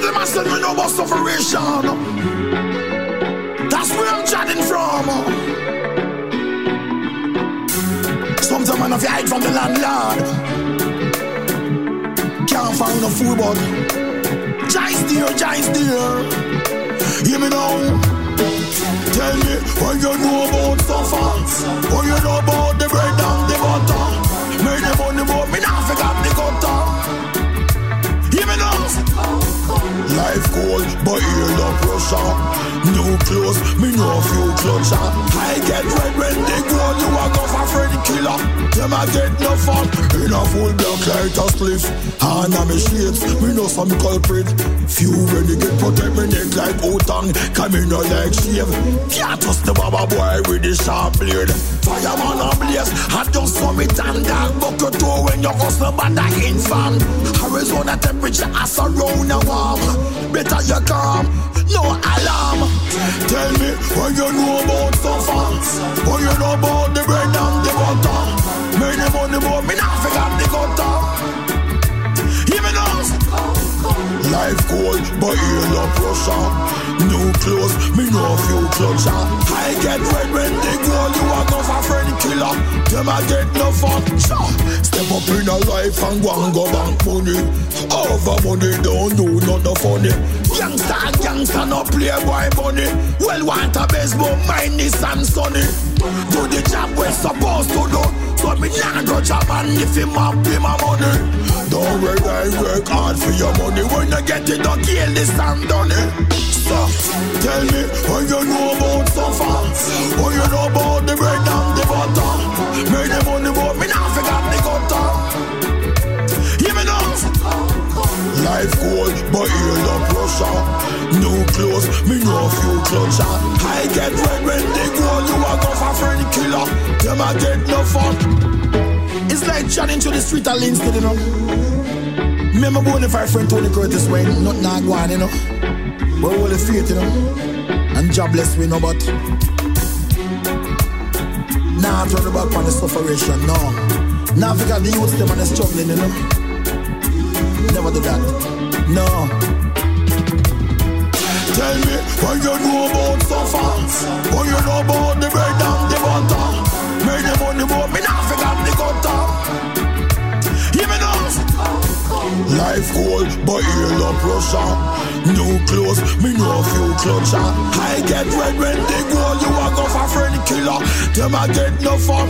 to the master, you know about sufferation. That's where I'm chatting from. Sometimes man, if you hide from the landlord, can't find no food, but Giants dear, Giants dear. Hear me now. Tell me what you know about suffer, what you know about the bread and the butter. Make the money, but Life cold, but here no pressure. New clothes, me a few clutcher. I get red when they go, you a go for Freddy killer. Them I get no fun in a full black light a spliff. And I'm a shades, me know some culprit. Few ready get protect me neck like Utang, come in no like shave. Can't trust the baba boy with the sharp blade. Fireman a blaze, I just saw me tan dog bucket toe when you hustle by the infant. Arizona temperature as a warm. Better you calm, no alarm. Tell me what you know about suffer. What you know about the bread and the butter. The money, but me not forget the gutter. Life cold, but here no pressure. New clothes, me no a few. I get red when they go, you are go for friend killer. Them I get no fun. Step up in a life and go and go bank money. Over money don't do nothing funny. Youngster, youngster, no playboy money. Well, want a baseball, mine is and sunny. Do the job we're supposed to do. So me nah go job and if him up pay my money. Don't worry, I work hard for your money. When I get it, don't kill this and done it. So tell me what you know about suffer. What you know about the bread and the butter. Make the money, but me nah forget the gutter. Hear me now. Life cold, but here no pressure. New clothes, me a few clutcher. I get red when they go, you a go for friend killer. Them I get no fun. It's like chatting to the street and instead, you know. Remember going if I friend Tony Curtis when nothing not going, you know. But all the faith, you know. And jobless we know, but nah, turn the back on the sufferation, no. Now forget the youth them and struggling, you know. Never do that. No. Tell me what you know about suffer. What you know about the bread and the butter. Make the money, but me not forget the gutter. Hear me now. Life cold, but here no pressure. New clothes, me know a few clutcher. I get red when they go, you a go for friend killer. Them I get no fun.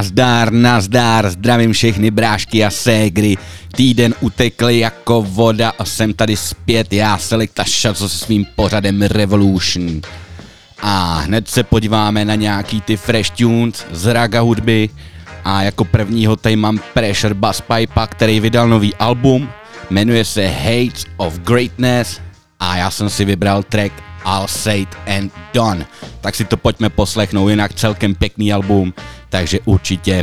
Nazdár, nazdár, zdravím všechny brášky a ségry. Týden utekl jako voda a jsem tady zpět, já Selekta Šaco se svým pořadem Revolution. A hned se podíváme na nějaký ty fresh tunes z raga hudby. A jako prvního tady mám Pressure Bass Pipe, který vydal nový album. Jmenuje se Hates of Greatness a já jsem si vybral track All Said and Done. Tak si to pojďme poslechnout, jinak celkem pěkný album takže určitě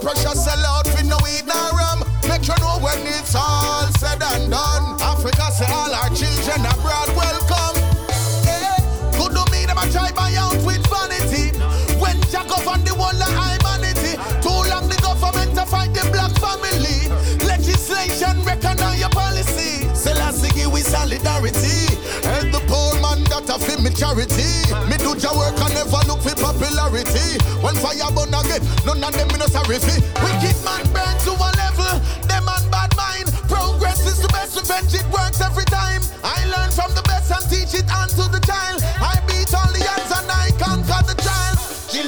pressure sell out with no weed nor rum. Make sure know when it's all said and done. Africa say all our children abroad welcome. Yeah. Could do me them a try buy out with vanity. When Jack off on the wall of humanity. Too long the government to fight the black family. Legislation recognize your policy. Selassie, we solidarity. And the that a feel me charity. Me do your work and never look for popularity. When fire burn again, none of them me no sorry fi. Wicked man burn to a level, them man bad mind. Progress is the best revenge, it works every time. I learn from the best and teach it on to the child.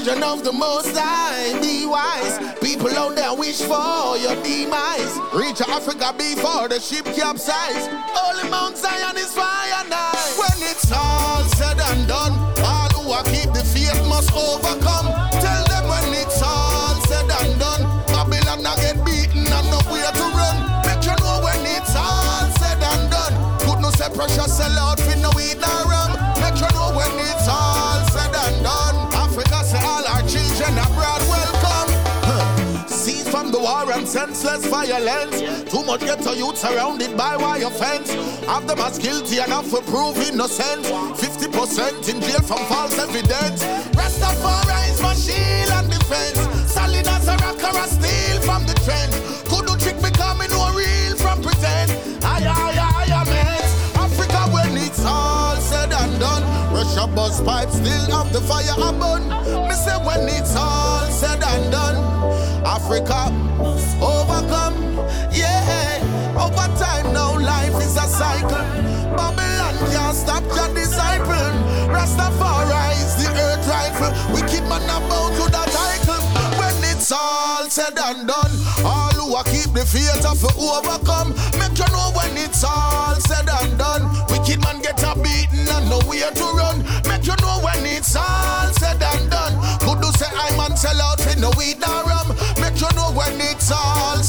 Children of the Most High, be wise. People out there wish for your demise. Reach Africa before the ship capsize. Holy Mount Zion is fire now. When it's all said and done, all who are keep the faith must overcome. Tell them when it's all said and done, Babylon not get beaten and nowhere to run. Make you know when it's all said and done. Could no say precious and senseless violence. Too much ghetto youth surrounded by wire fence. Have them as guilty enough for prove innocent. 50% in jail from false evidence. Rastafari is my shield and defense. Solid as a rock or a steel from the trend. Could do trick becoming no real from pretend. Aye, aye, aye, aye, man. Africa when it's all said and done. Pressure Busspipe still have the fire a burn. Me say when it's all said and done. Africa said and done, all who are keep the faith of overcome. Make you know when it's all said and done. Wicked man get a beaten and nowhere to run. Make you know when it's all said and done. Could do say I man sell out for no weed nor rum. Make you know when it's all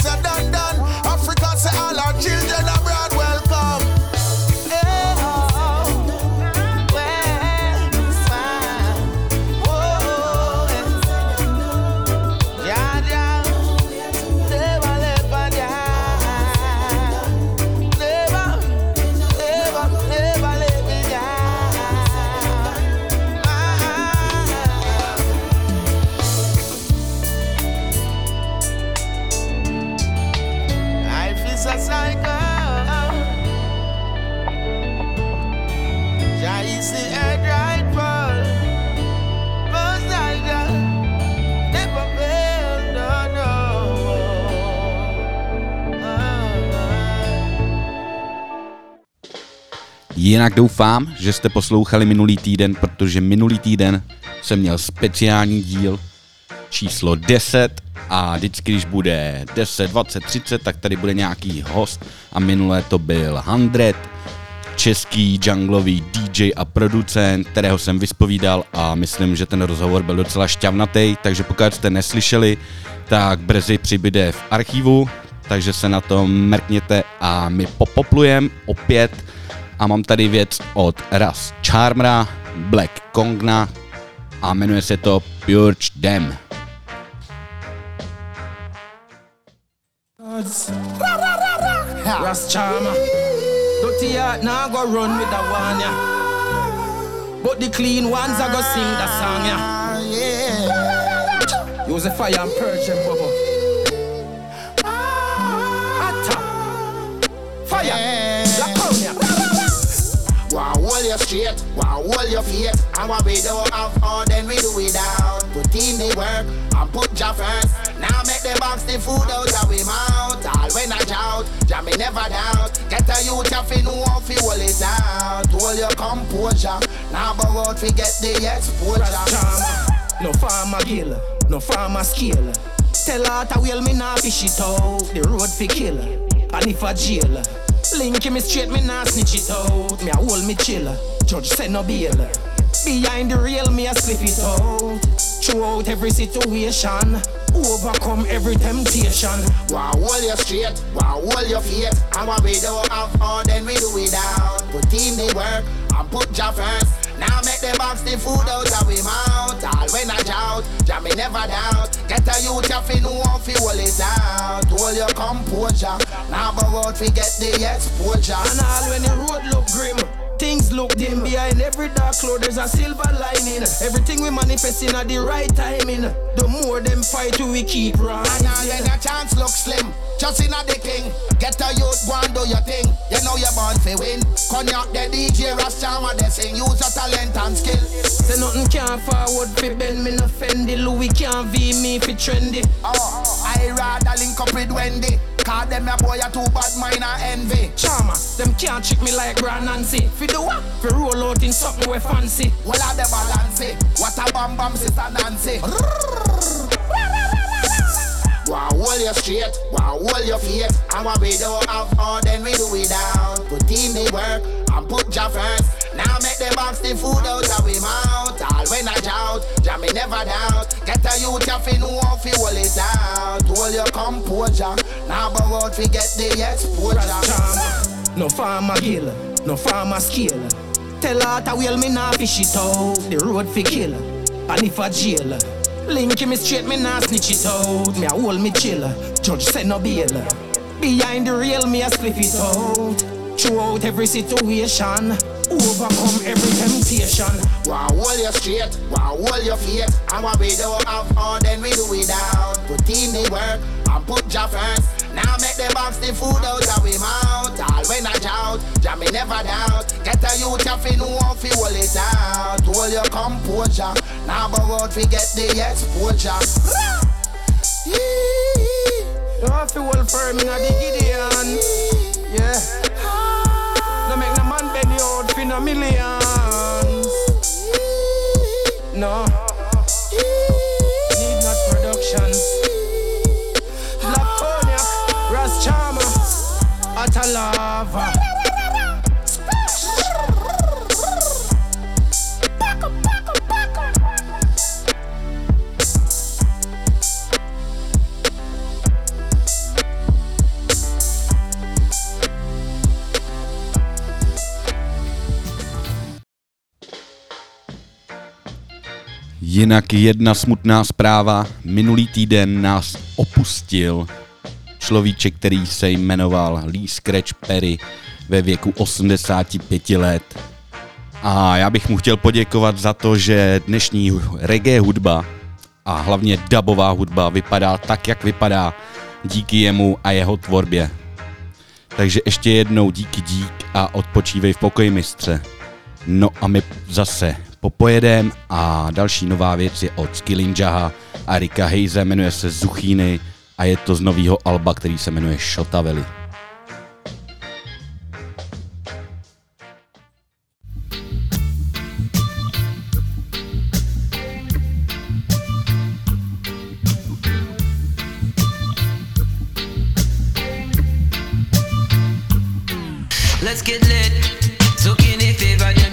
Jinak doufám, že jste poslouchali minulý týden, protože minulý týden jsem měl speciální díl číslo 10 a vždycky, když bude 10, 20, 30, tak tady bude nějaký host a minule to byl 100, český junglový DJ a producent, kterého jsem vyspovídal a myslím, že ten rozhovor byl docela šťavnatý, takže pokud jste neslyšeli, tak brzy přibyde v archivu, takže se na to mrkněte a my popoplujem opět a mám tady věc od Ras Charmera, Black Kongna a jmenuje se to Purge Dem. Ras Charmer. Dirty heart now go run with the one, yeah. But the clean ones are go sing the song, yeah. Use the fire and purge them, bubble. Fire. Hold your straight, wow, hold your feet. And what we don't have all, then we do without. Put in the work and put your first. Now make the box the food out of we mouth. All when I shout, jam me never doubt. Get a youth you fi know how fi hold it out. Hold your composure. Now go out fi get the exposure. No farmer kill, no farmer skill. Tell her to wheel me nah fish it out. The road fi kill, and if a jail. Link me straight, me nah snitch it out. Me a hold me chill. Judge said no bail. Behind the rail, me a slip it out. Throughout every situation, overcome every temptation. Wow, hold your straight, wow, hold your feet. And what we do have all, then we do without. Put in the work and put your first. Now make the box the food out of we mouth. All when I shout, jam me never doubt. Get a youth you fi know how fi hold it out. Hold your composure. Now go out fi get the exposure. And all when the road look grim, things look dim. Behind every dark cloud, there's a silver lining. Everything we manifesting at the right timing. The more them fight, we keep And now rising. then your chance look slim. Just in a the king. Get a youth, go and do your thing. You know you're born fi win. California, the DJ Rastama, they sing use your talent and skill. Say nothing can't forward fi bend me no fendi. Louis can't V me fi trendy. Oh, I rather link up with Wendy. Call them a boy a too bad mind and envy. Charmer, them can't trick me like Grand Nancy. Fi do what? Fi roll out in something we fancy. Well, I the balance What a bam bam sister Nancy. Wow, hold your straight, wow, hold your feet. And what we don't have all, then we do it down. Put in the work and put your first. Now make the box the food out of we mouth. All when I shout, jam me never doubt. Get a youth you fi know how fi hold it out. Hold your composure. Now but out fi get the exposure. No farmer killer, no farmer skiller. Tell her that will me nah fish it out. The road fi killer, and if a jailer. Link me straight, me nah snitch it out. Me a hold me chiller. Judge say no bail. Behind the rail, me a spliff it out. Throughout every situation, overcome every temptation. Wow, hold your straight, wow, hold your feet. And what we don't have all, then we do it out. Put in the work and put your first. Now make the box the food out of we mouth. All when I shout, jam me never doubt. Get a youth you fi know how fi hold it out. Hold your composure. Now but out fi get the exposure. You have to hold firm in the Gideon. Yeah. No make no man bend you out for no millions. No. Atalava. Jinak jedna smutná zpráva. Minulý týden nás opustil človíček, který se jmenoval Lee Scratch Perry ve věku 85 let. A já bych mu chtěl poděkovat za to, že dnešní reggae hudba a hlavně dubová hudba vypadá tak, jak vypadá díky jemu a jeho tvorbě. Takže ještě jednou díky dík a odpočívej v pokoji mistře. No a my zase popojedem a další nová věc je od Skillinjaha a Rika Heize, jmenuje se Zuchíny a je to z nového alba, který se jmenuje Shotaveli. Let's get lit. Zucchini fever, them just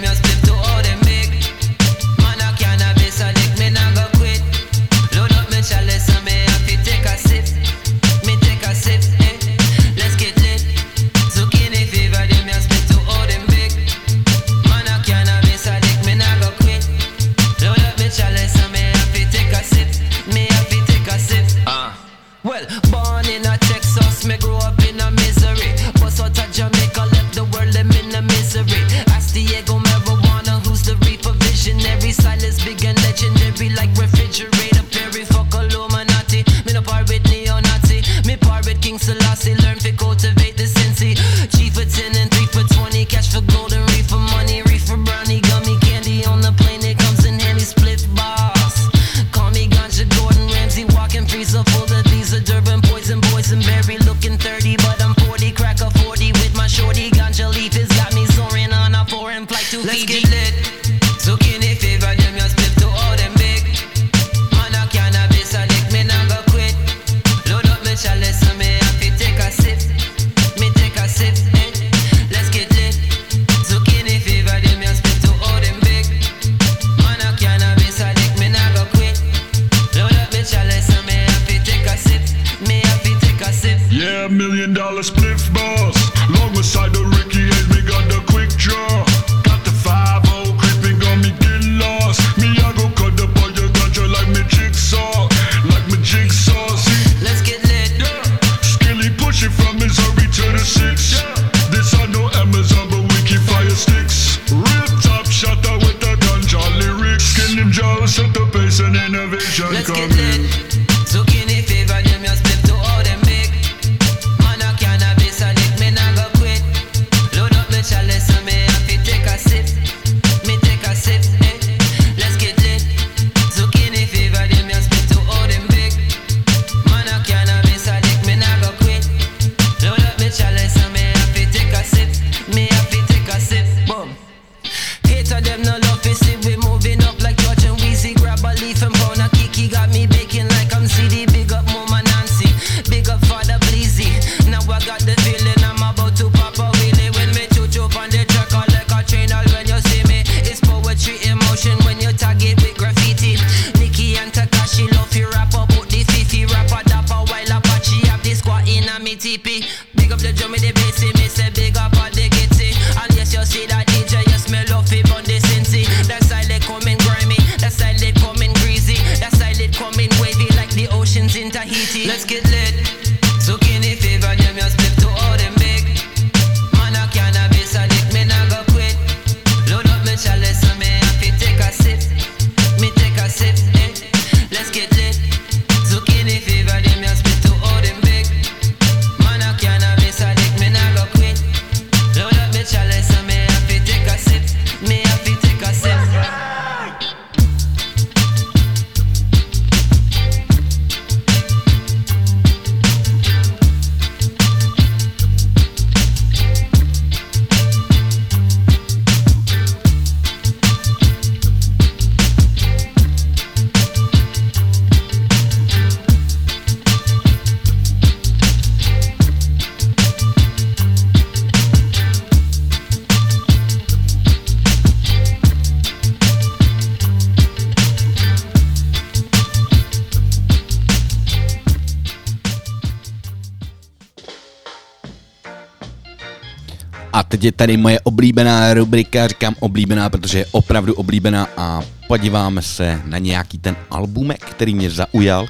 teď je tady moje oblíbená rubrika, říkám oblíbená, protože je opravdu oblíbená a podíváme se na nějaký ten albumek, který mě zaujal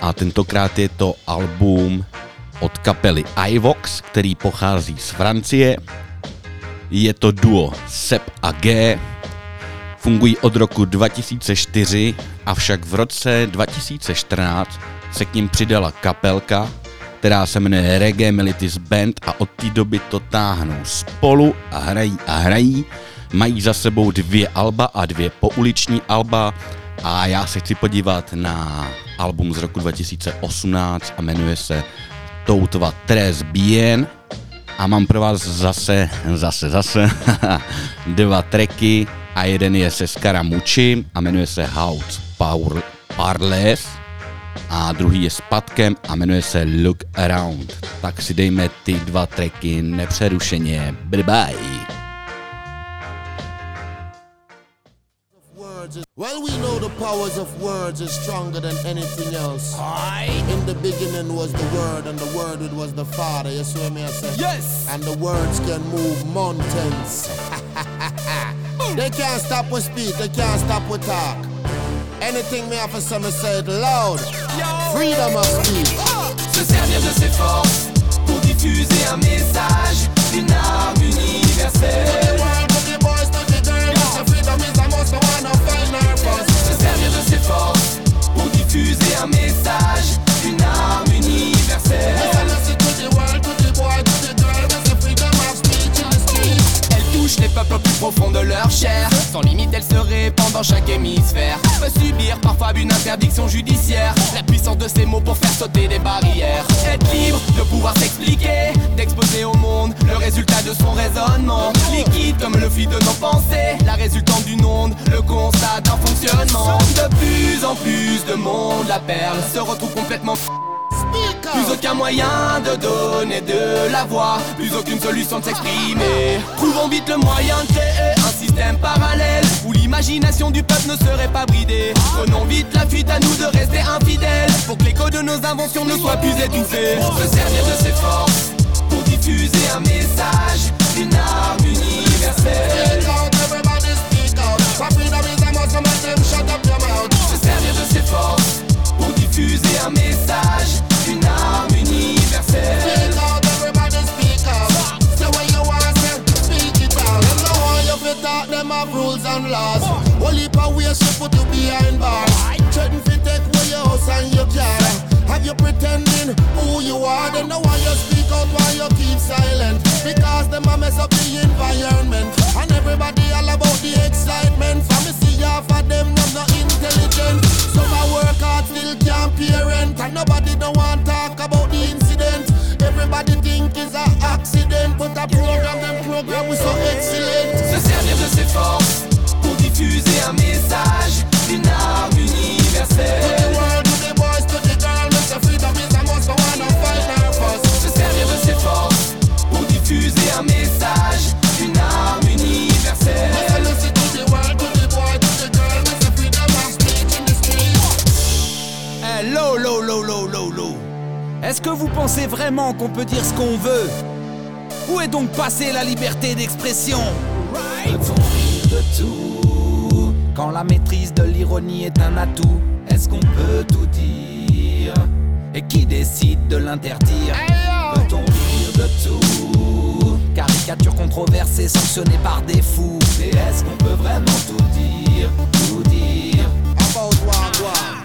a tentokrát je to album od kapely iVox, který pochází z Francie. Je to duo Sep a G, fungují od roku 2004, avšak v roce 2014 se k ním přidala kapelka, která se jmenuje Reggae Militis Band a od té doby to táhnou spolu a hrají a hrají. Mají za sebou dvě alba a dvě pouliční alba. A já se chci podívat na album z roku 2018 a jmenuje se Toutva Tres Bien. A mám pro vás zase, zase, zase dva tracky a jeden je se Skaramuči a jmenuje se House Power Parles a druhý je s Patkem a jmenuje se Look Around. Tak si dejme ty dva tracky nepřerušeně. Bye bye. Well, we know the powers of words is stronger than anything else. In the beginning was the word, and the word it was the Father. You see what me I say? Yes. And the words can move mountains. they can't stop with speech, they can't stop with talk. Anything me have for some say loud. Freedom of speech. Se servir de ses forces pour diffuser un message d'une arme universelle. Se servir de ses forces pour diffuser un message d'une arme universelle. Elle touche les peuples plus profonds de leur chair Sans limite, elle dans chaque hémisphère. Peut subir parfois une interdiction judiciaire. La puissance de ses mots pour faire sauter des barrières. Être libre de pouvoir s'expliquer, d'exposer au monde le résultat de son raisonnement. Liquide comme le fluide de nos pensées, la résultante d'une onde, le constat d'un fonctionnement. De plus en plus de monde, la perle se retrouve complètement plus aucun moyen de donner de la voix, plus aucune solution de s'exprimer. Trouvons vite le moyen de créer un système parallèle où l'imagination du peuple ne serait pas bridée. Prenons vite la fuite à nous de rester infidèles pour que l'écho de nos inventions ne soit plus étouffé. Se servir de ses forces pour diffuser un message, une arme universelle. Servir de ses forces diffuser un message, une arme universelle. You. Them you have rules and laws. Whole heap of she put you behind bars. Threaten fi take away your house and your car. Have you pretending who you are? They no want you speak out while you keep silent. Because them a mess up the environment. And everybody all about the excitement. For me see half of them them no intelligent. Some a work hard still can't parent. And nobody don't want talk about the incident. Everybody think it's a accident. But a program, them program was so excellent. Se servir de ses forces pour diffuser un message, une arme universelle. Est-ce que vous pensez vraiment qu'on peut dire ce qu'on veut? Où est donc passée la liberté d'expression? Rire de tout Quand la maîtrise de l'ironie est un atout, est-ce qu'on peut tout dire? Et qui décide de l'interdire? Peut-on rire de tout? Caricature controversée sanctionnée par des fous. Et est-ce qu'on peut vraiment tout dire? Tout dire? Est dans la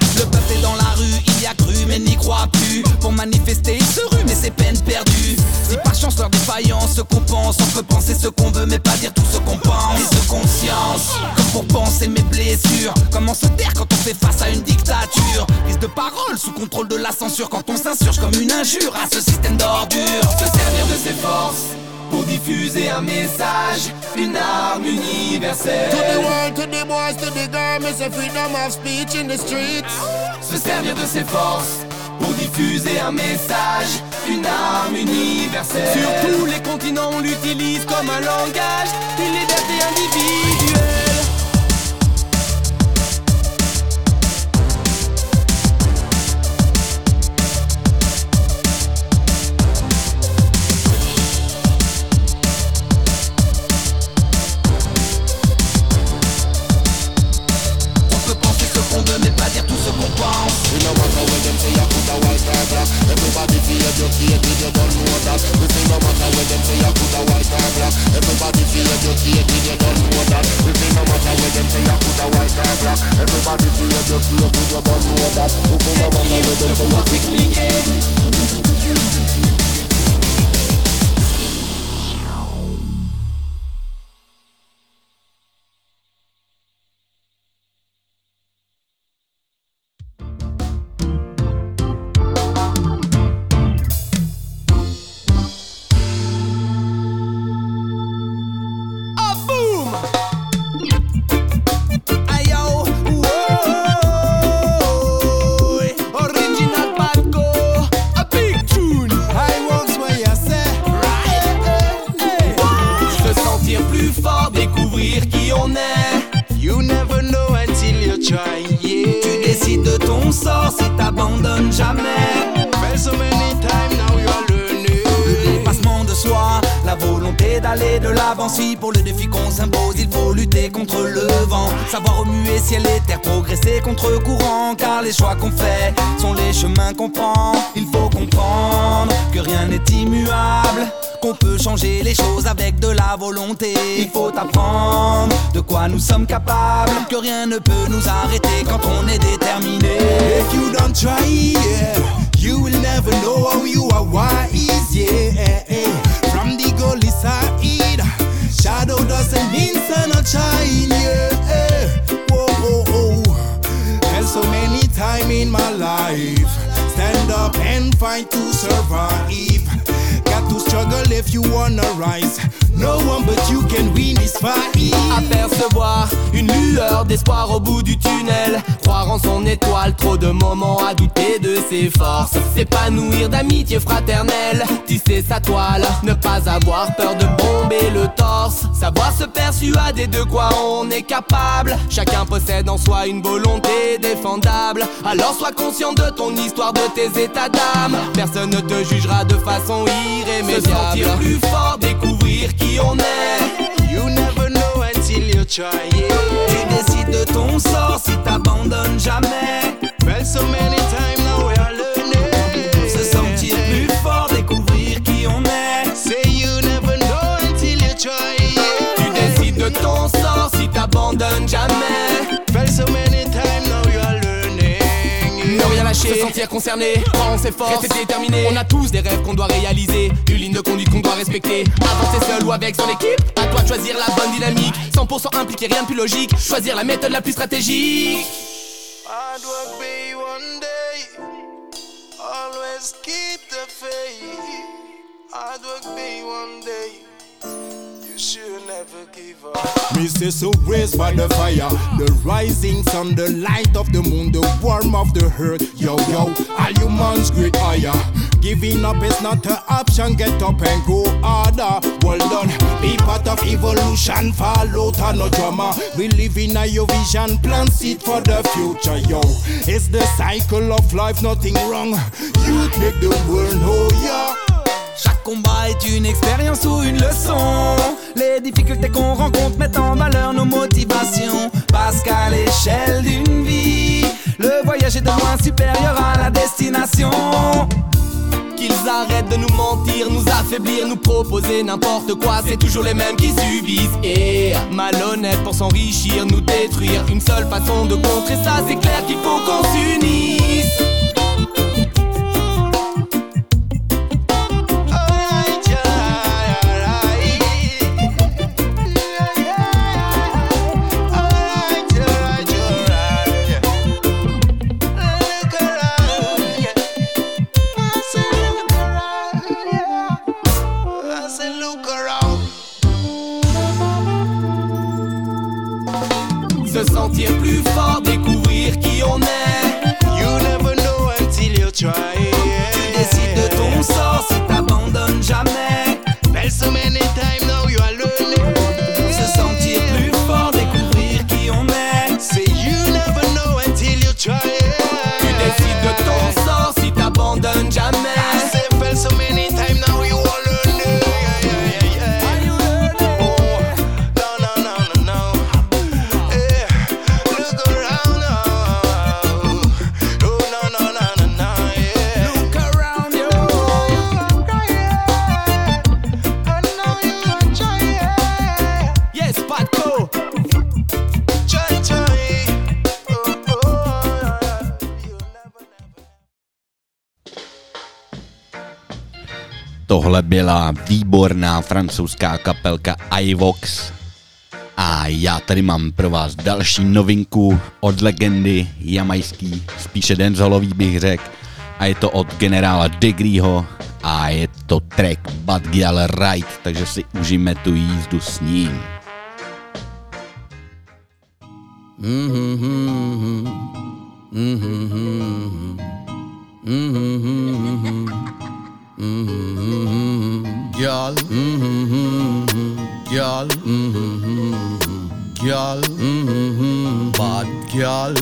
il y a cru mais n'y croit plus. Pour manifester il se rue mais c'est peine perdue. Si par chance leur défaillance se compense On peut penser ce qu'on veut mais pas dire tout ce qu'on pense. Prise de conscience, comme pour penser mes blessures. Comment se taire quand on fait face à une dictature? Prise de parole sous contrôle de la censure. Quand on s'insurge comme une injure à ce système d'ordure. Se servir de ses forces pour diffuser un message, une arme To the universelle. world, to the boys, to the girl, Mr. Freedom of speech in the streets. Se servir de ses forces pour diffuser un message, une arme universelle. Sur tous les continents, on l'utilise comme un langage, une liberté individuelle. I put a white star black Everybody feel your blood flow your bum know that Who come up and let them say you les choix qu'on fait sont les chemins qu'on prend. Il faut comprendre que rien n'est immuable. Qu'on peut changer les choses avec de la volonté. Il faut apprendre de quoi nous sommes capables. Que rien ne peut nous arrêter quand on est déterminé. If you don't try, you will never know how you are wise, yeah. From the gully side, shadow doesn't mean sunshine, yeah. Time in my life, stand up and fight to survive. Got to struggle if you wanna rise. No one but you can win this fight. Apercevoir une lueur d'espoir au bout du tunnel. Croire en son étoile, trop de moments à douter de ses forces. S'épanouir d'amitié fraternelle, tisser sa toile. Ne pas avoir peur de bomber le torse. Savoir se persuader de quoi on est capable. Chacun possède en soi une volonté défendable. Alors sois conscient de ton histoire, de tes états d'âme. Personne ne te jugera de façon irrémédiable. Se sentir plus fort, découvrir qui on est. You never know until you try, yeah. Tu décides de ton sort si t'abandonnes jamais. Fell so many times now we are learning. Se sentir plus fort, découvrir qui on est. Say you never know until you try, yeah. Tu décides de ton sort si t'abandonnes jamais. Se sentir concerné, croire en ses forces, rester déterminé. On a tous des rêves qu'on doit réaliser, une ligne de conduite qu'on doit respecter. Avancer seul ou avec son équipe, à toi de choisir la bonne dynamique. 100% impliqué, rien de plus logique. Choisir la méthode la plus stratégique. Hard work pay one day. Always keep the faith. Hard work pay one day. Me say so raised by the fire, the rising sun, the light of the moon, the warmth of the earth. Yo yo, all humans great higher. Giving up is not an option. Get up and go harder. Well done. Be part of evolution. Follow to no drama. We live in a your vision. Plant seed for the future. Yo, it's the cycle of life. Nothing wrong. You make the world know ya. Chaque combat est une expérience ou une leçon. Les difficultés qu'on rencontre mettent en valeur nos motivations. Parce qu'à l'échelle d'une vie, le voyage est de loin supérieur à la destination. Qu'ils arrêtent de nous mentir, nous affaiblir, nous proposer n'importe quoi, c'est toujours les mêmes qui subissent. Et malhonnêtes pour s'enrichir, nous détruire. Une seule façon de contrer ça, c'est clair qu'il faut qu'on s'unisse. Byla výborná francouzská kapelka iVox. A já tady mám pro vás další novinku od legendy jamajský, spíše dancehallový bych řekl. A je to od generála Degreeho a je to track Bad Gyal Ride, takže si užijeme tu jízdu s ním. Gyal, gyal, gyal, bad gyal,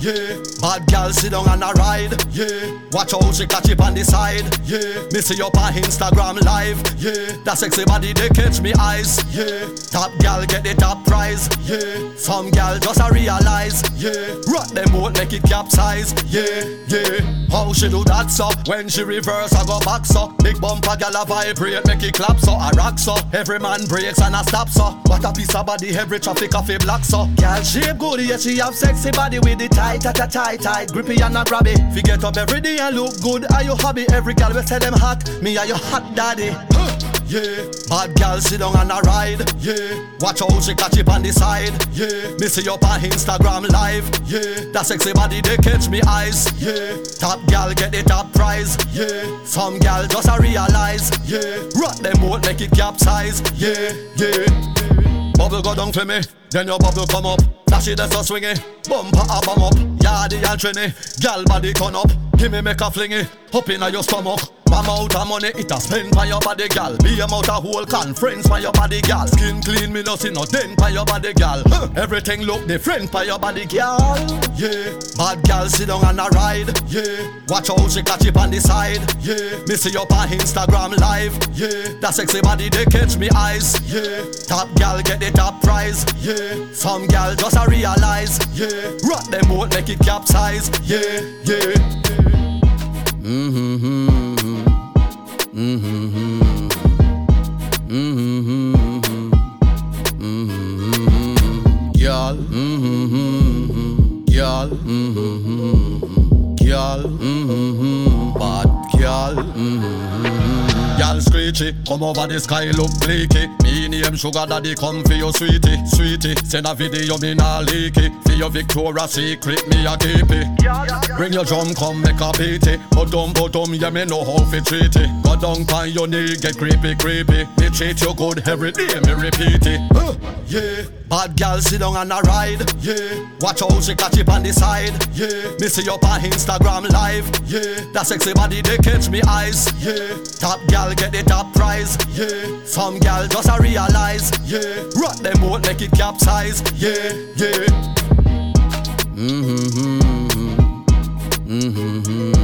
yeah. Bad gal sit down and a ride, yeah. Watch how she catch it on the side, yeah. Me see up on Instagram live, yeah. That sexy body they catch me eyes, yeah. Top gal get the top prize, yeah. Some gal just a realize, yeah. Rock them won't make it capsize, yeah, yeah. How she do that so? When she reverse I go back so. Big bumper gal a vibrate make it clap so. I rock so. Every man breaks and I stop so. What a piece of body every traffic off a black so. Gal shape good, yeah she have sexy body with the tight, tight, tight, tight, grippy and a grabby. Fi get up every day and look good, are your hobby? Every gal will say them hot, me are your hot daddy. Yeah, bad gal sit down and a ride. Yeah, watch how she catch it on the side. Yeah, me see up on Instagram live. Yeah, that sexy body they catch me eyes. Yeah, top gal get the top prize. Yeah, some gal just a realize. Yeah, rock them won't make it capsize. Yeah, yeah. Bubble go down for me, then your bubble come up. Flashy that's a swingy, bumper a bum up. Yardy and trini, gal body come up. Give me make a flingy, up inna your stomach. Bam out of money, it a spend by your body, gal. Be out a whole conference by your body, gal. Skin clean, me no see no dent by your body, gal. Huh. Everything look different by your body, gal. Yeah, bad gal sit down and a ride. Yeah, watch how she catch it on the side. Yeah, me see up on Instagram live. Yeah, that sexy body they catch me eyes. Yeah, top gal get the top prize. Yeah, some gal just a realize. Yeah, rock them won't make it capsize. Yeah, yeah. Mm-hmm. Yal Yal Yal Bad Yal Y'all screechy, come over the sky look bleaky. Me name sugar daddy, come for your sweetie, sweetie. Send a video me nah leaky. For your Victoria Secret, me a keep it. Bring your drum, come make a beat it. But dumb, but dumb, yeah me know how fi treat it. Go down pan your knee, get creepy, creepy. Me treat you good every day, me repeat it. Uh, yeah, bad gal sit down and a ride. Yeah, watch how she catch it on the side. Yeah, me see up on Instagram live. Yeah, that sexy body they catch me eyes. Yeah, top gal get the top prize. Yeah, some gal just a realize. Yeah, rock them won't make it capsize. Yeah, yeah. Mm-hmm. Mm-hmm. Mm-hmm.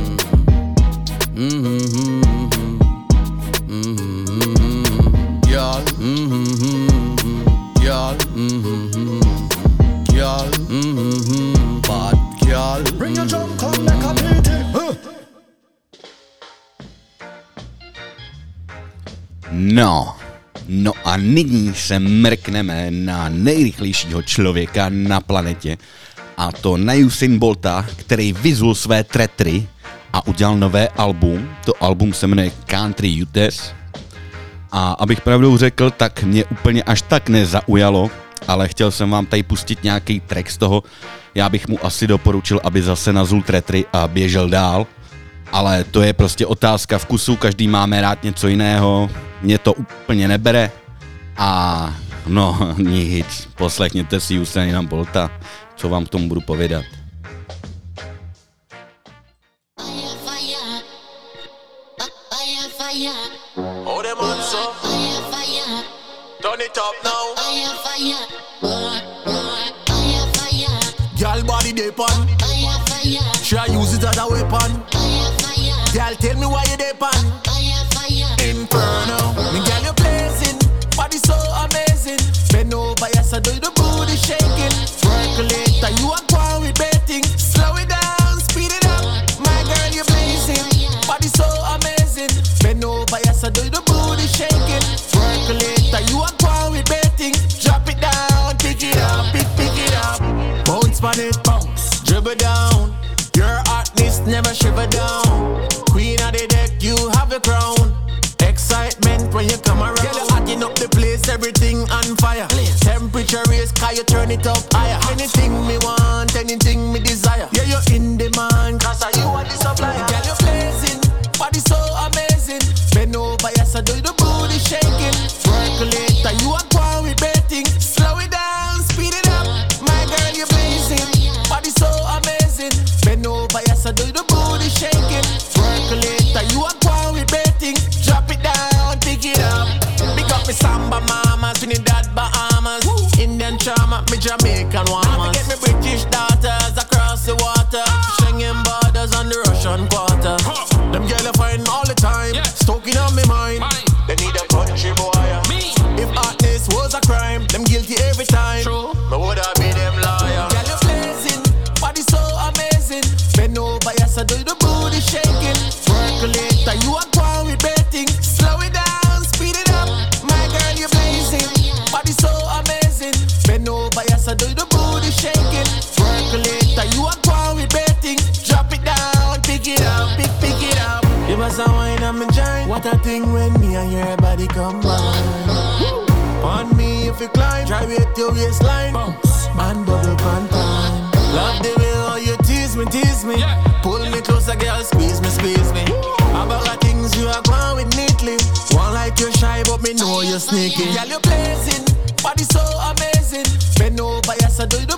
No, no a nyní se mrkneme na nejrychlejšího člověka na planetě a to na Usain Bolta, který vyzul své tretry a udělal nové album. To album se jmenuje Country Utes a abych pravdou řekl, tak mě úplně až tak nezaujalo, ale chtěl jsem vám tady pustit nějaký track z toho. Já bych mu asi doporučil, aby zase nazul tretry a běžel dál. Ale to je prostě otázka vkusu, každý máme rád něco jiného, mě to úplně nebere a no nic, poslechněte si Usaina Bolta, co vám k tomu budu povědat. Tell me why you dey pan. Me, tease me. Pull me closer, girl, squeeze me, squeeze me. About the things you are going with neatly. One like you're shy, but me know you're sneaky. Girl, you're blazing, body so amazing. Bend over, yes, I do the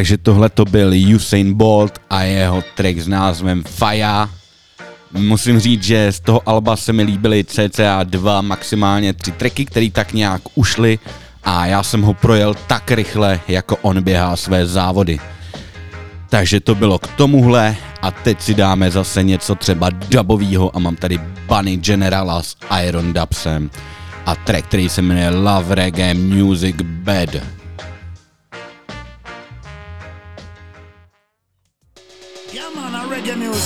Takže tohle to byl Usain Bolt a jeho track s názvem Fire. Musím říct, že z toho alba se mi líbily cca dva, maximálně tři tracky, které tak nějak ušly a já jsem ho projel tak rychle, jako on běhá své závody. Takže to bylo k tomuhle a teď si dáme zase něco třeba dubovýho a mám tady Bunny Generala s Iron Dubsem a track, který se jmenuje Love Reggae Music Bed.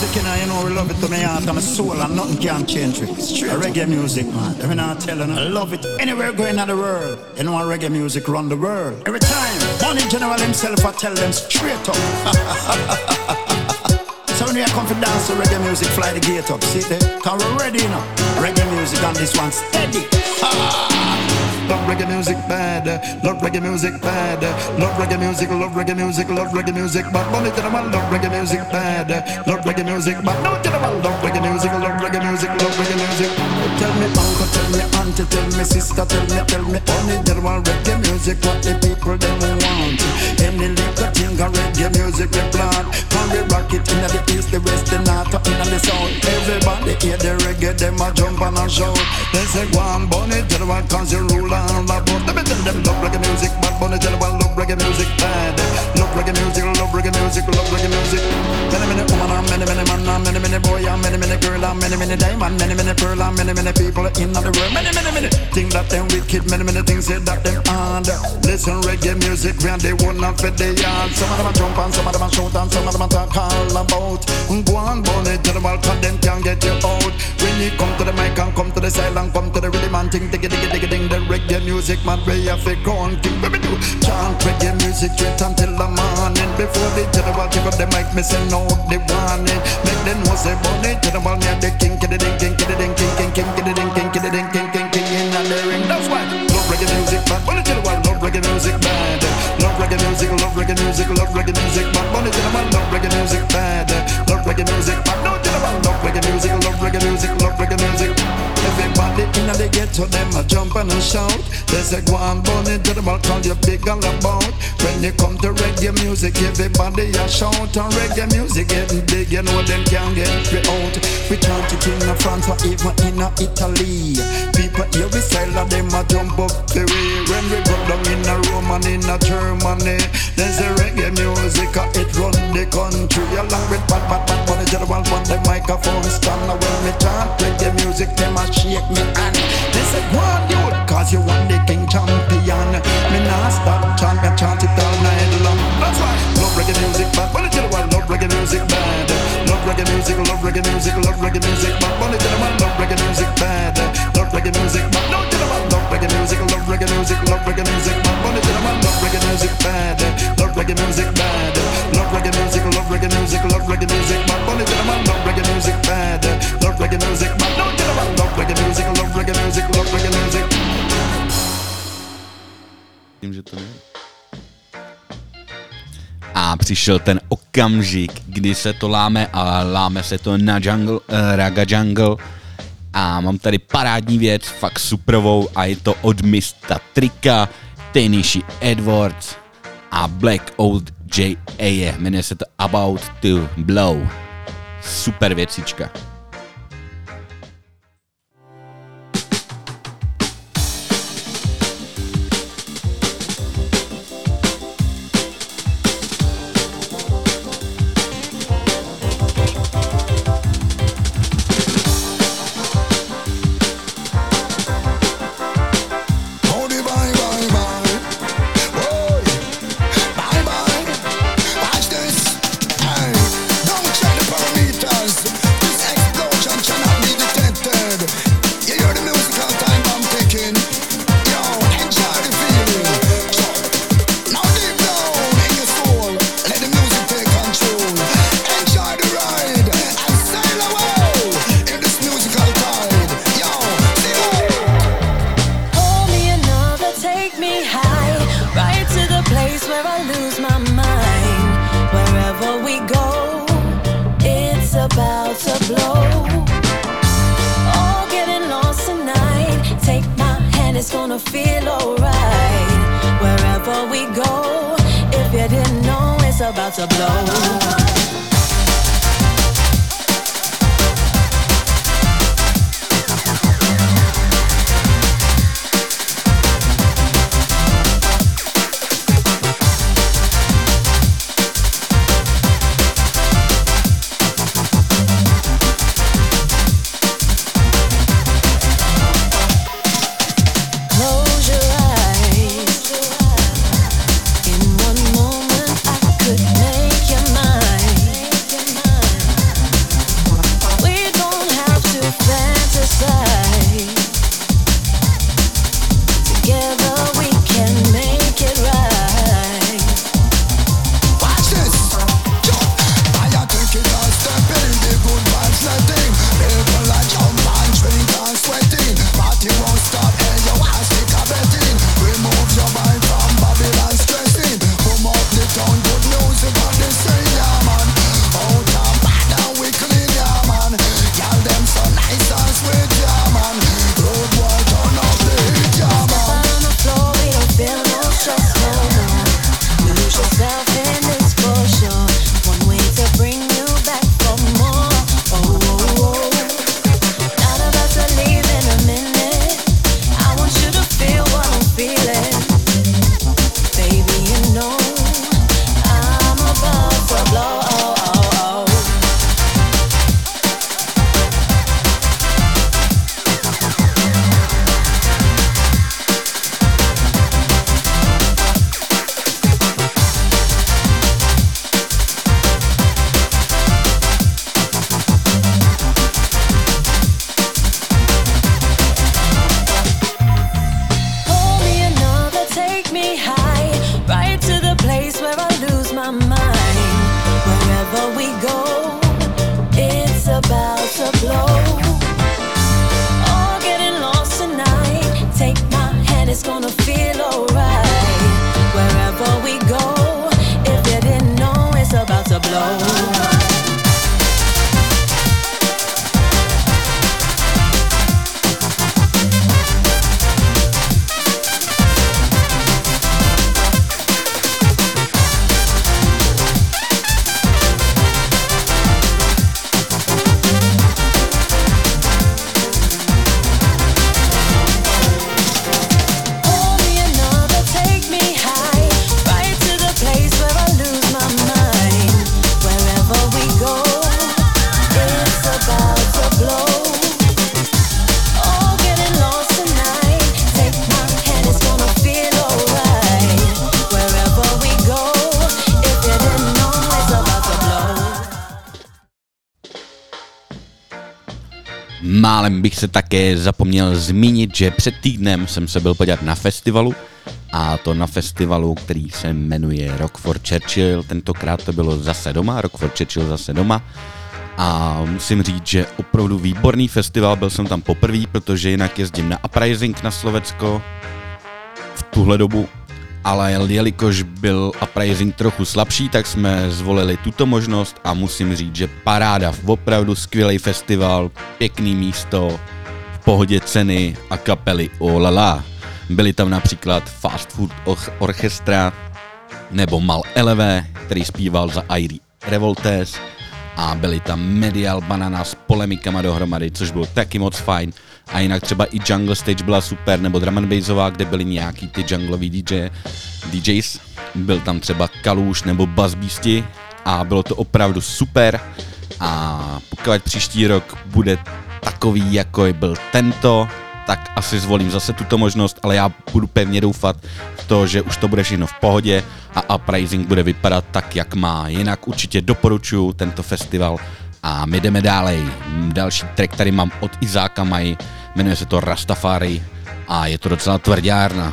Music, you know, you know, we love it to me heart and my soul, and nothing can change it. A reggae music, man. Every now and telling, I love it. Anywhere going in the world, you know, a reggae music run the world. Every time, Bunny General himself, I tell them straight up. come for dance to reggae music, fly the gate up, see there? Cause we're ready, know. Reggae music on this one, steady. Love reggae music bad, love reggae music bad, love reggae music, love reggae music, love reggae music, but money to the man, love reggae music bad, love reggae music, but no to the man, love reggae music, love reggae music, love reggae music. Tell me uncle, tell me auntie, tell me sister, tell me, tell me honey, there want reggae music, what the people them want. Any little thing reggae music we plant, can we rock it in the east, the west, the north, in the south. Everybody hear the reggae, them a jump and a shout. They say go on, bunny, tell one cause you rule and love, let me tell them love reggae music, but bunny tell one love reggae music bad, love reggae music, love reggae music, love reggae music. Many, many woman and many, many man and many, many boy and many, many girl and many, many diamond, many, many pearl and many, many people in the world. Many, many, many things that them wicked, many, many things that them hard. Listen reggae music, when they one up for the yard. Some of them a jump and some of them a shout and some of them a talk all about. Go on, tell the one cause them can't get you out. When you come to the mic and come to the side and come to the rhythm and ting, diggy, diggy, diggy, ding, the reggae music, man, where you fi gone, king, baby, do. Chant reggae music straight until the morning. Before the one pick up the mic, say no, they warning. Make them know say tell the one me a the king, kiddy, ding, king, kiddy, ding, king, king, king, kiddy, ding, king, kiddy, ding, king, king, king, in the ring. That's why love reggae music, man. Tell the one love reggae music bad. Love reggae music, love reggae music, love reggae music, man. Tell the one love reggae music bad. Love reggae music, man. No tell the one love reggae music, love reggae music, love reggae music. Everybody in the ghetto, them a jump and a shout. They say go on, bunny to the ball, call you big all about. When you come to reggae music, everybody a shout. And reggae music getting big, you know them can't get me out. We chant it in France or even in Italy. People hear we style and them a jump up the way. When we go down in a Rome in a Germany, they say reggae music, it run the country. Along with bad, bad, bad, bunny to the on the microphone stand. Now when me chant the music, them a shake me hand. They say go on, you, cause you want the king champion. Me nah stop chant, me chant it all night long. That's why love reggae music, bad bunny the one love reggae music bad. Love reggae music, love reggae music, love reggae music, bad tell the one love reggae music bad. Love reggae music, bad no reggae music, love reggae music, bad bunny tell the one love reggae music bad. Love reggae music bad. Love reggae music, love reggae music, love reggae music, bad bunny tell the one love reggae music bad. Love reggae music, bad no tell the one love reggae music, love reggae music, love reggae music. Tím, že to nevím. A přišel ten okamžik, kdy se to láme a láme se to na jungle, uh, Raga Jungle a mám tady parádní věc, fakt supervou a je to od mista Trika, Tenishi Edwards a Black Old J.A. Jmenuje se to About to Blow. Super věcička. feel alright wherever we go. If you didn't know, it's about to blow. bych se také zapomněl zmínit, že před týdnem jsem se byl podívat na festivalu, a to na festivalu, který se jmenuje Rock for Churchill. Tentokrát to bylo zase doma, Rock for Churchill zase doma. A musím říct, že opravdu výborný festival, byl jsem tam poprvé, protože jinak jezdím na Uprising na Slovensko. v tuhle dobu ale jelikož byl appraising trochu slabší, tak jsme zvolili tuto možnost a musím říct, že paráda, opravdu skvělý festival, pěkný místo, v pohodě ceny a kapely olala. Byly tam například Fast Food Orchestra nebo Mal Eleve, který zpíval za Airy Revoltes a byly tam Medial Banana s polemikama dohromady, což bylo taky moc fajn. A jinak třeba i Jungle Stage byla super, nebo Drum and Bassová, kde byli nějaký ty junglový DJ, DJs. Byl tam třeba Kaluš nebo Buzz Beastie a bylo to opravdu super. A pokud příští rok bude takový, jako byl tento, tak asi zvolím zase tuto možnost, ale já budu pevně doufat v to, že už to bude všechno v pohodě a Uprising bude vypadat tak, jak má. Jinak určitě doporučuji tento festival a my jdeme dále. Další track tady mám od Izáka Maj, jmenuje se to Rastafari a je to docela tvrdárna.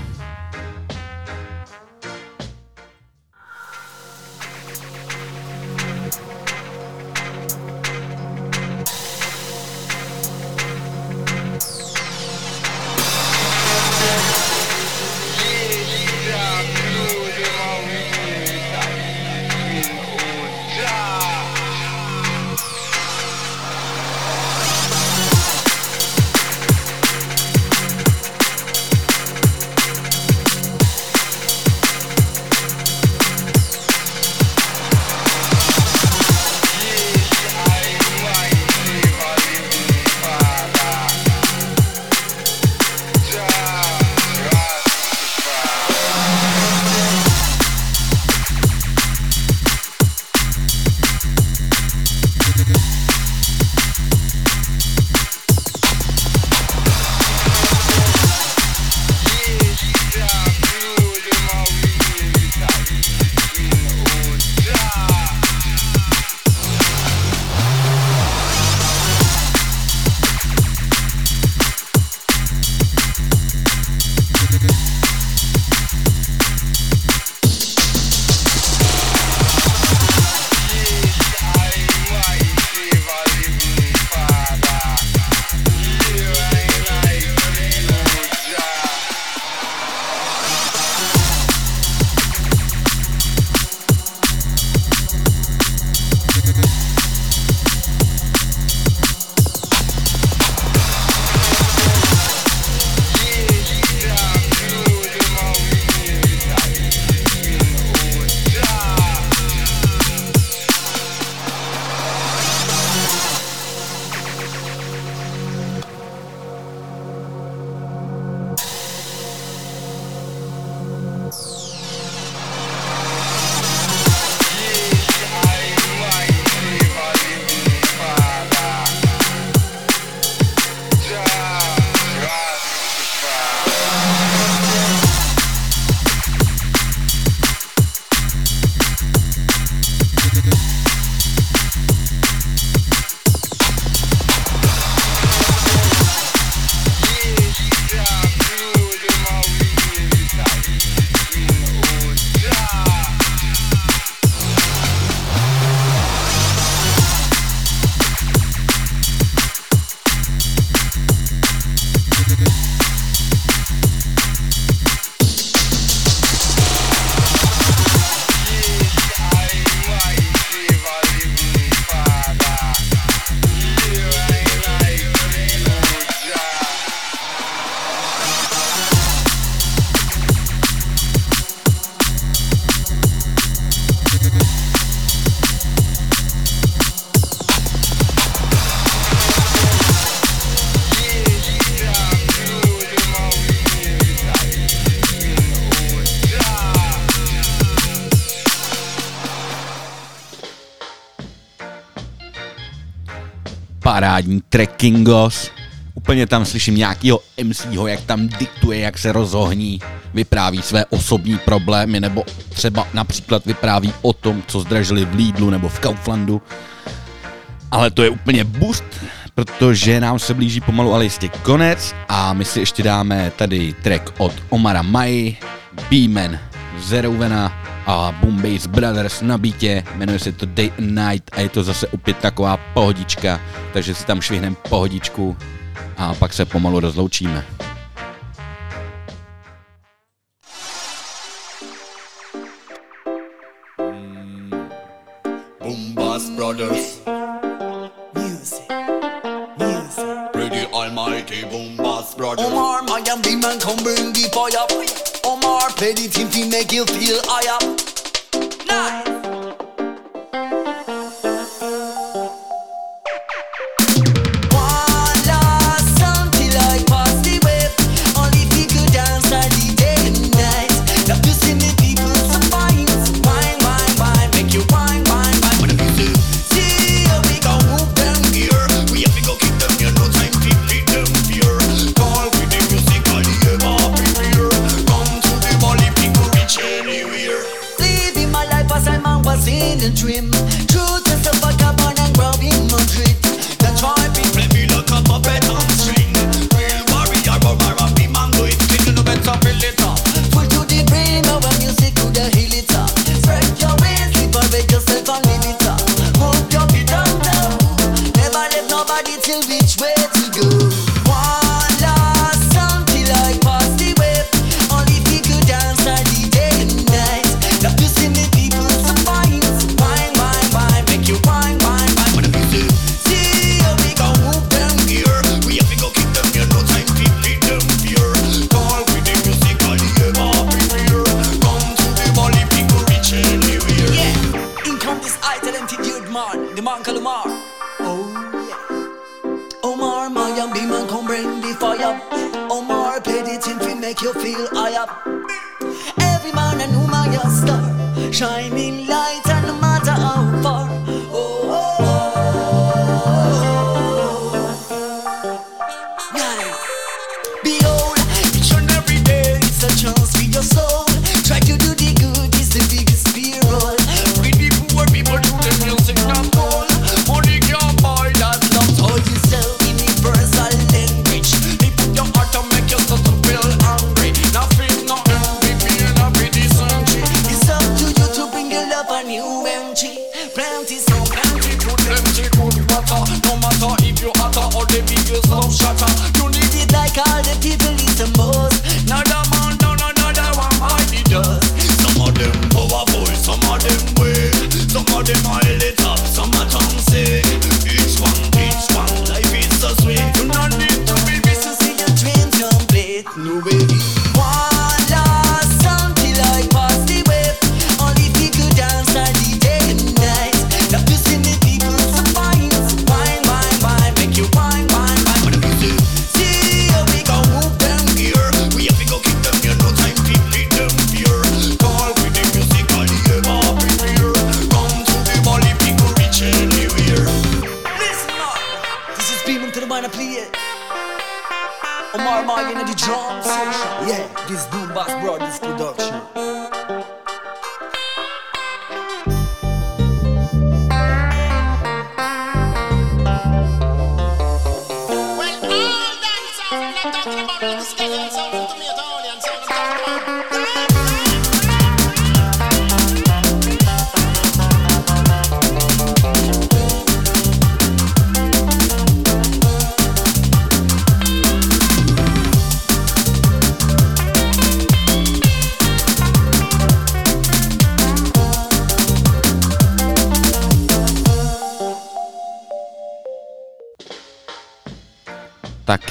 Trekkingos. Úplně tam slyším nějakýho MCho, jak tam diktuje, jak se rozohní, vypráví své osobní problémy, nebo třeba například vypráví o tom, co zdražili v Lidlu nebo v Kauflandu. Ale to je úplně boost, protože nám se blíží pomalu ale jistě konec a my si ještě dáme tady track od Omara Mai, Beeman, Zerouvena a Boom Bass Brothers na bítě, jmenuje se to Day and Night a je to zase opět taková pohodička, takže si tam švihnem pohodičku a pak se pomalu rozloučíme. Boom Bass Brothers. Music, music. Pretty almighty Boom Bass Brothers. Omar, I am the man, come bring the fire. Beni timtime guilty ayap Nine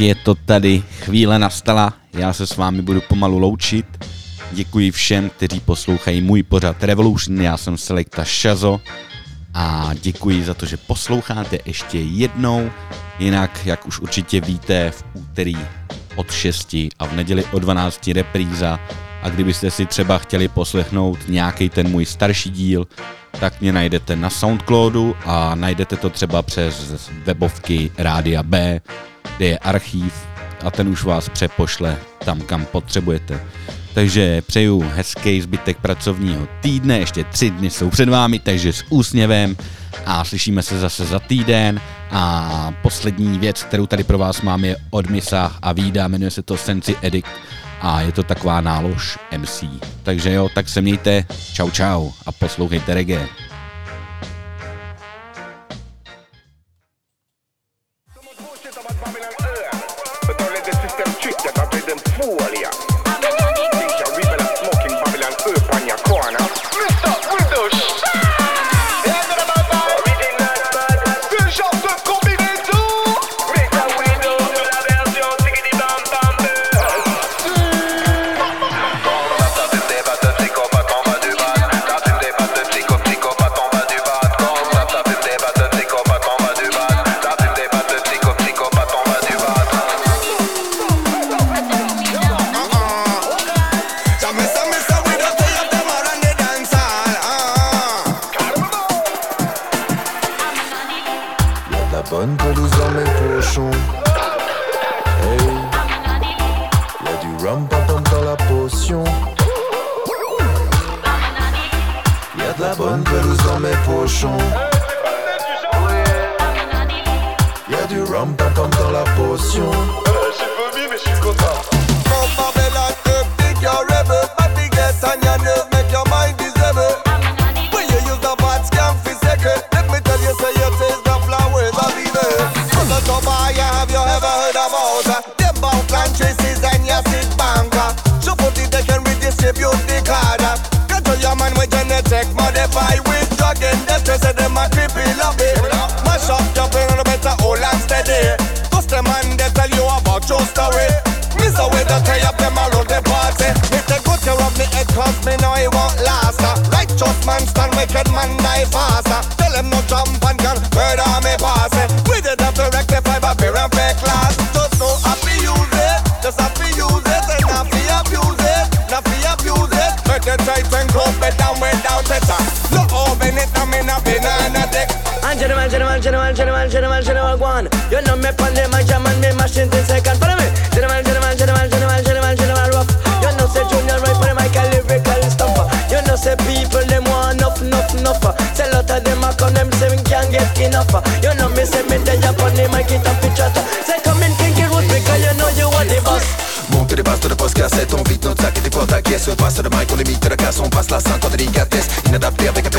je to tady. Chvíle nastala, já se s vámi budu pomalu loučit. Děkuji všem, kteří poslouchají můj pořad Revolution, já jsem Selecta Shazo a děkuji za to, že posloucháte ještě jednou. Jinak, jak už určitě víte, v úterý od 6 a v neděli od 12 repríza. A kdybyste si třeba chtěli poslechnout nějaký ten můj starší díl, tak mě najdete na Soundcloudu a najdete to třeba přes webovky Rádia B kde je archív a ten už vás přepošle tam, kam potřebujete. Takže přeju hezký zbytek pracovního týdne, ještě tři dny jsou před vámi, takže s úsměvem a slyšíme se zase za týden. A poslední věc, kterou tady pro vás mám, je od Misa a Vída, jmenuje se to Sensi Edik a je to taková nálož MC. Takže jo, tak se mějte, čau čau a poslouchejte reggae. With genetic modify With drug and death, they say them a creepy love it Mash up your brain on a better hold and steady. Cause the man, they tell you about true story. Miss a way to tie up them around the party. If they go tear up me head cause me know it won't last. Uh. Righteous man stand, wicked man die faster. Tell them no jump and can murder me pass gentlemen, gentlemen, gentlemen, gentlemen, gentlemen, gentlemen, go on. You know me pan them, I jam and me mash it in second. Follow me. Gentlemen, gentlemen, gentlemen, gentlemen, gentlemen, gentlemen, rough. You know say junior the mic, a lyrical stumper. You know say people them want enough, enough, enough. Uh. Say lot of them a come, them say we can't get enough. Uh. You know me say me day up on the mic, it up pitch uh. Say come in, kinky root because you know you are the boss. Monter les basses de poste cassette, on vide notre sac et des portes à caisse. Passe le mic, on limite la casse, on passe la 5 en délicatesse. Inadapté avec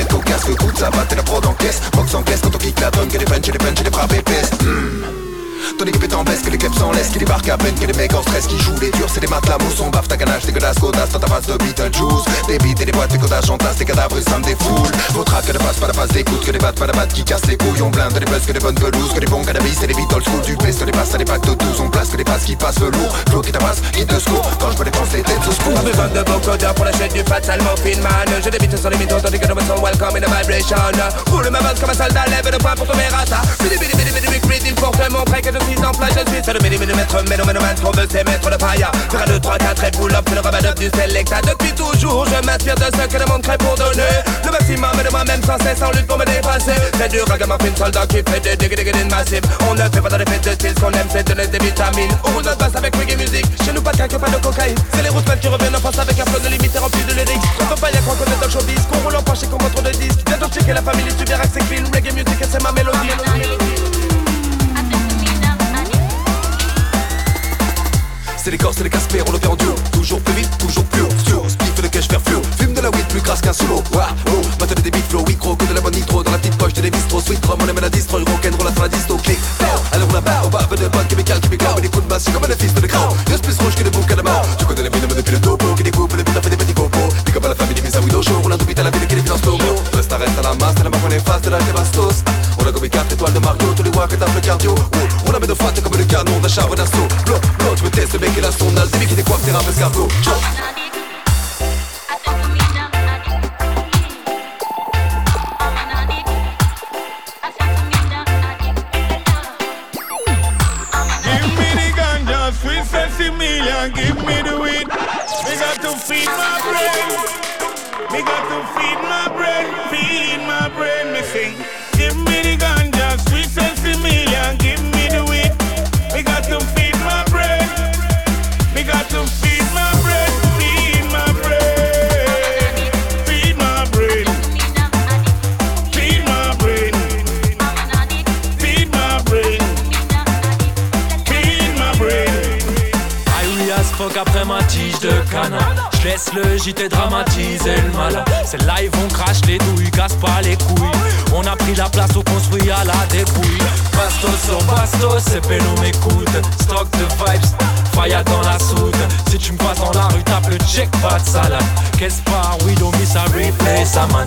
Parce que toute la batte et la prod en caisse Rock s'encaisse quand on kick la donne Que des punches et des punches et des bras épaisses mmh. Ton équipe est en baisse, que les clubs s'en laissent, qui débarquent à peine, que les mecs en stress, qui jouent les durs, c'est des matelas baffe ta ganache, dégueulasse, godasse dans ta face de Beetlejuice. Des beats et des boîtes, des codages, on tasse, des cadavres, ça me défoule. Tracks, que ne passe pas la phase d'écoute, que des battes, pas la batte qui cassent les couilles, on des buzz, que des bonnes pelouses, que des bons cannabis et des beats old school, du peste, des passes, des packs de 12, on place que des passes qui passent velours, flow qui tabasse, hit de secours, quand je me dépense les têtes au secours. Pas besoin de vocodeur pour la chaîne du fat sale muffin man J'ai des beats les mythos tandis que welcome in the vibration comme un soldat, le poing pour tomber rata te en place Je suis seul millimètre, ménomène, qu'on veut c'est mettre le paille. Faire un 2, 3, 4 et pull up, c'est le rabat du selecta Depuis toujours, je m'inspire de ce que le monde crée pour donner Le maximum de moi-même sans cesse en lutte pour me dépasser. C'est du ragamuffin soldat qui fait des dig massifs. On ne fait pas dans les de style, ce qu'on aime c'est donner des vitamines. On roule notre basse avec reggae music, chez nous pas de caca, pas de cocaïne. C'est les routes qui reviennent en face avec un flow de limité rempli de lyrics. On peut pas y croire qu'on est dans le showbiz, qu'on roule en poche et qu'on trop de disques. Checker la famille, tu verras que c'est On la met de fat comme le canon d'un charbon d'assaut. Blow, blow, tu me testes mec et la sonde. Débit qui décoiffe tes rap escargot laisse le JT dramatiser le mal C'est live on crache les douilles Casse pas les couilles. On a pris la place au construit à la dépouille. Bastos sur bastos C'est pélo m'écoute. Stock de vibes Faya dans la soude Si tu me passes dans la rue tape le check pas de salade. Qu'est-ce pas? Widow miss a replay ça man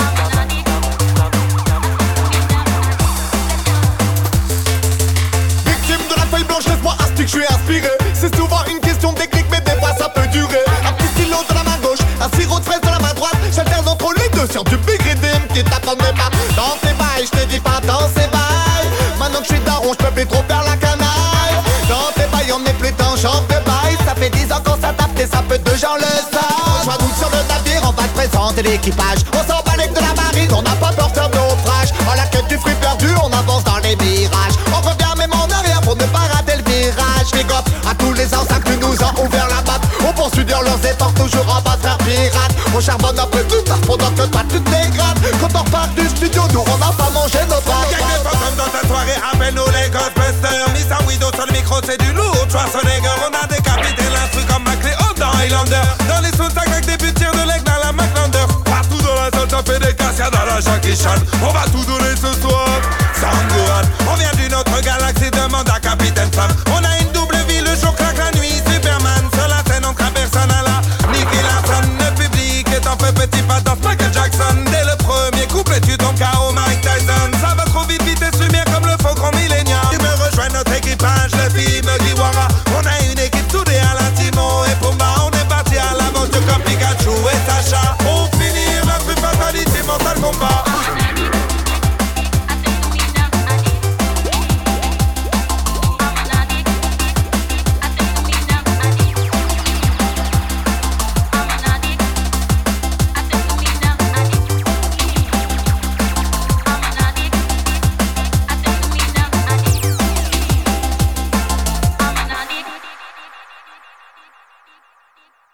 sur du big rhythm qui mes pas. Dans tes bails, je te dis pas dans ces bails. Maintenant que je suis daron, je peux plus trop faire la canaille. Dans tes bails, on n'est plus dans genre de bail. Ça fait 10 ans qu'on s'adapte et ça peut deux gens le savent. Je vois nous sur le navire, on va te présenter l'équipage. On s'en avec de la marine, on n'a pas peur de naufrage. En la quête du fruit perdu, on avance dans les mirages. On revient même en arrière pour ne pas rater le virage. Big up à tous les anciens que nous ont ouvert la map. On efforts toujours en bas de faire pirate. On charbonne un peu tout ça pendant que toi tu te dégrades. Quand on repart tour, on n'a pas mangé notre pain. Gang de fantômes dans ta soirée, appelle-nous les Ghostbusters. Missa Widow sur le micro, c'est du lourd. Schwarzenegger, on a décapité l'instru comme McLeod dans Highlander. Dans les soundtracks avec des buts tirs de l'aigle dans la McLander. Partout dans la zone, ça fait des cascades à la Jackie Chan. On va tout donner ce